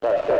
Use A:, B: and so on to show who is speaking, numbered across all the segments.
A: 아,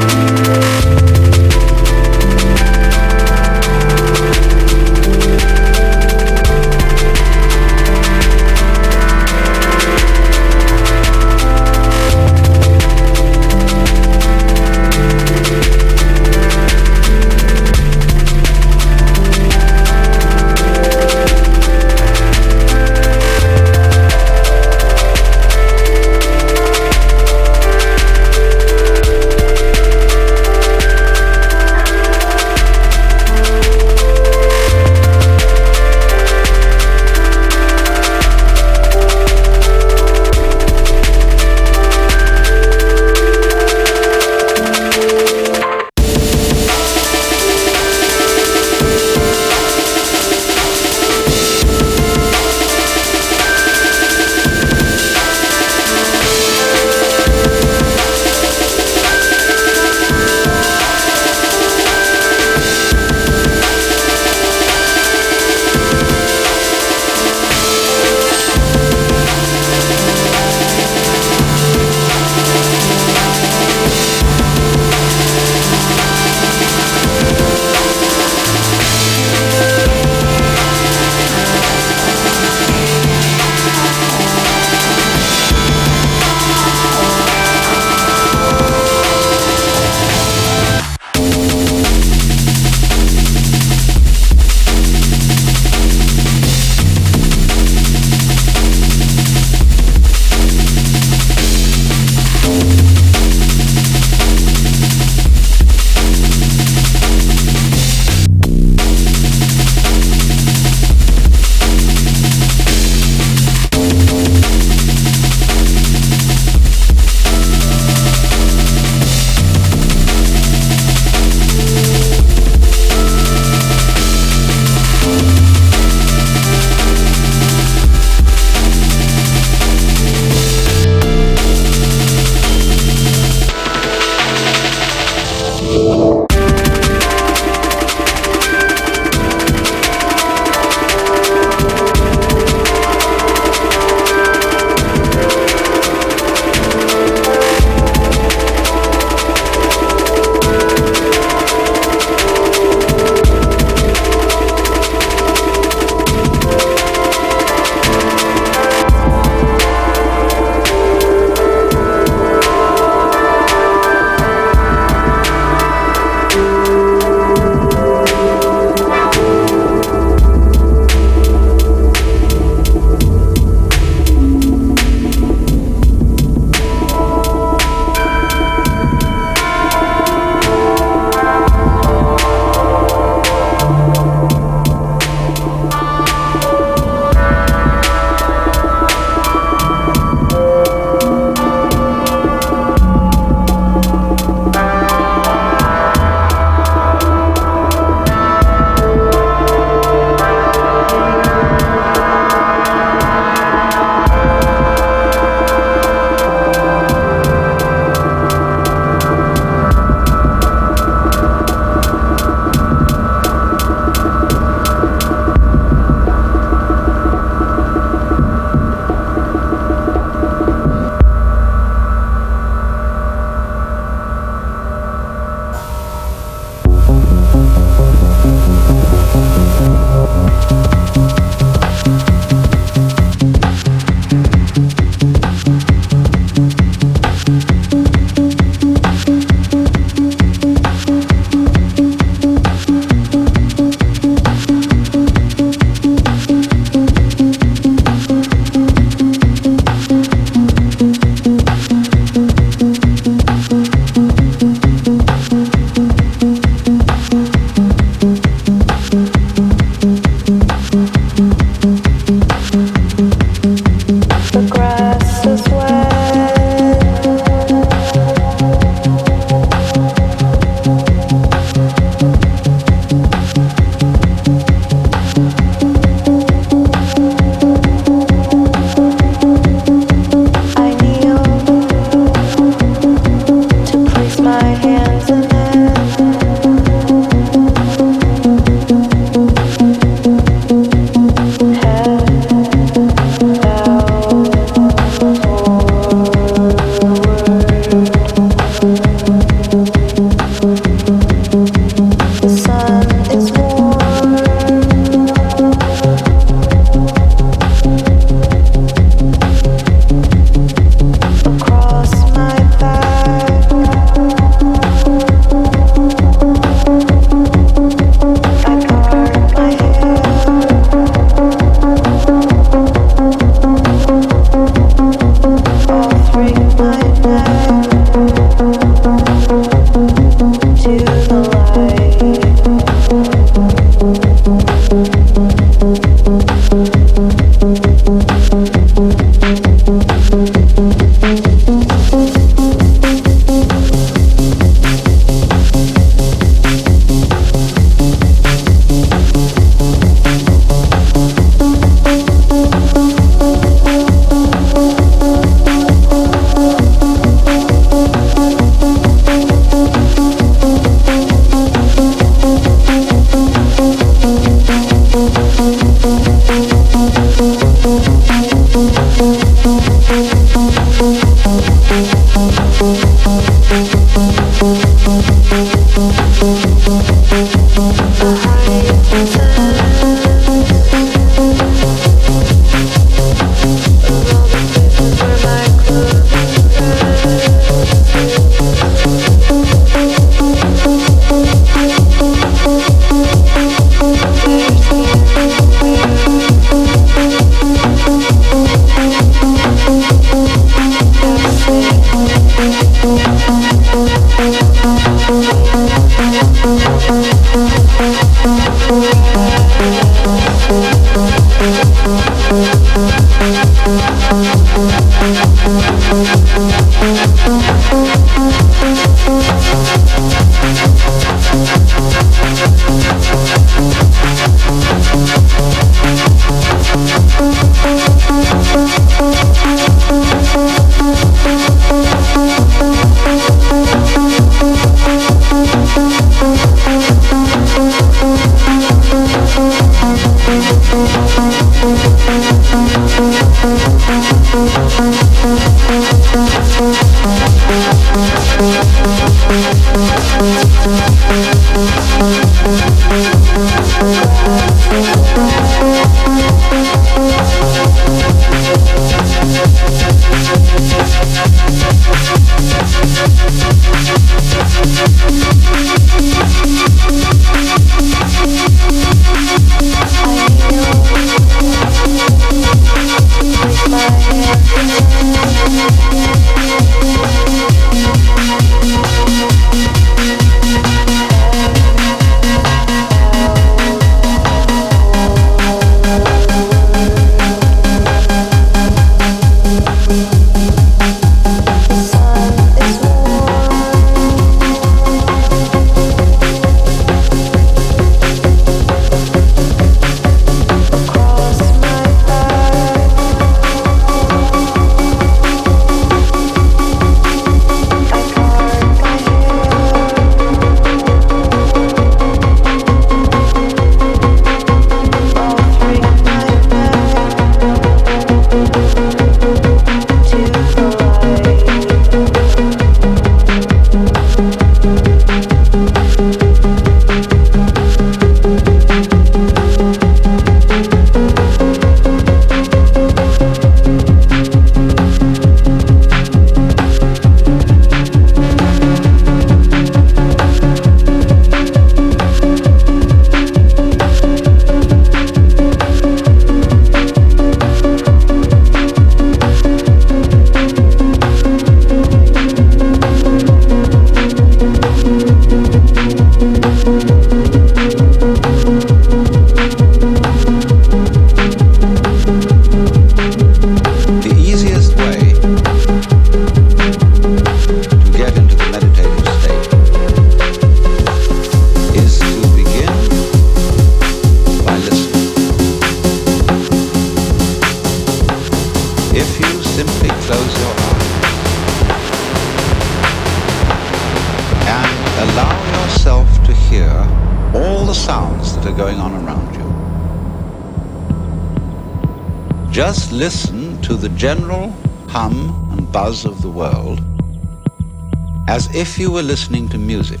B: if you were listening to music.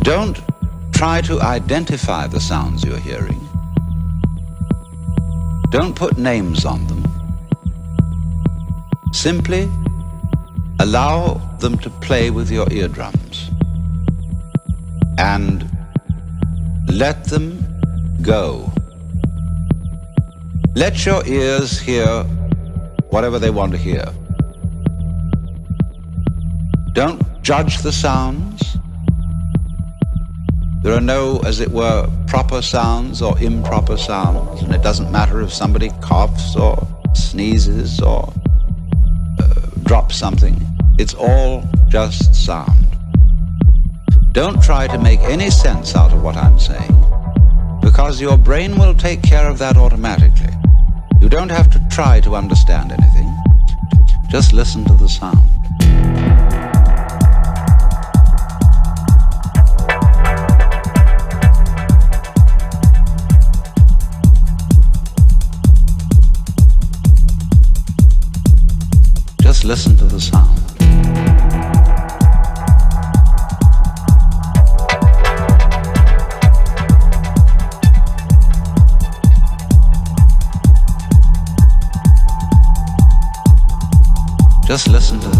B: Don't try to identify the sounds you're hearing. Don't put names on them. Simply allow them to play with your eardrums and let them go. Let your ears hear whatever they want to hear. Judge the sounds. There are no, as it were, proper sounds or improper sounds, and it doesn't matter if somebody coughs or sneezes or uh, drops something. It's all just sound. Don't try to make any sense out of what I'm saying, because your brain will take care of that automatically. You don't have to try to understand anything. Just listen to the sound. the sound. Just listen to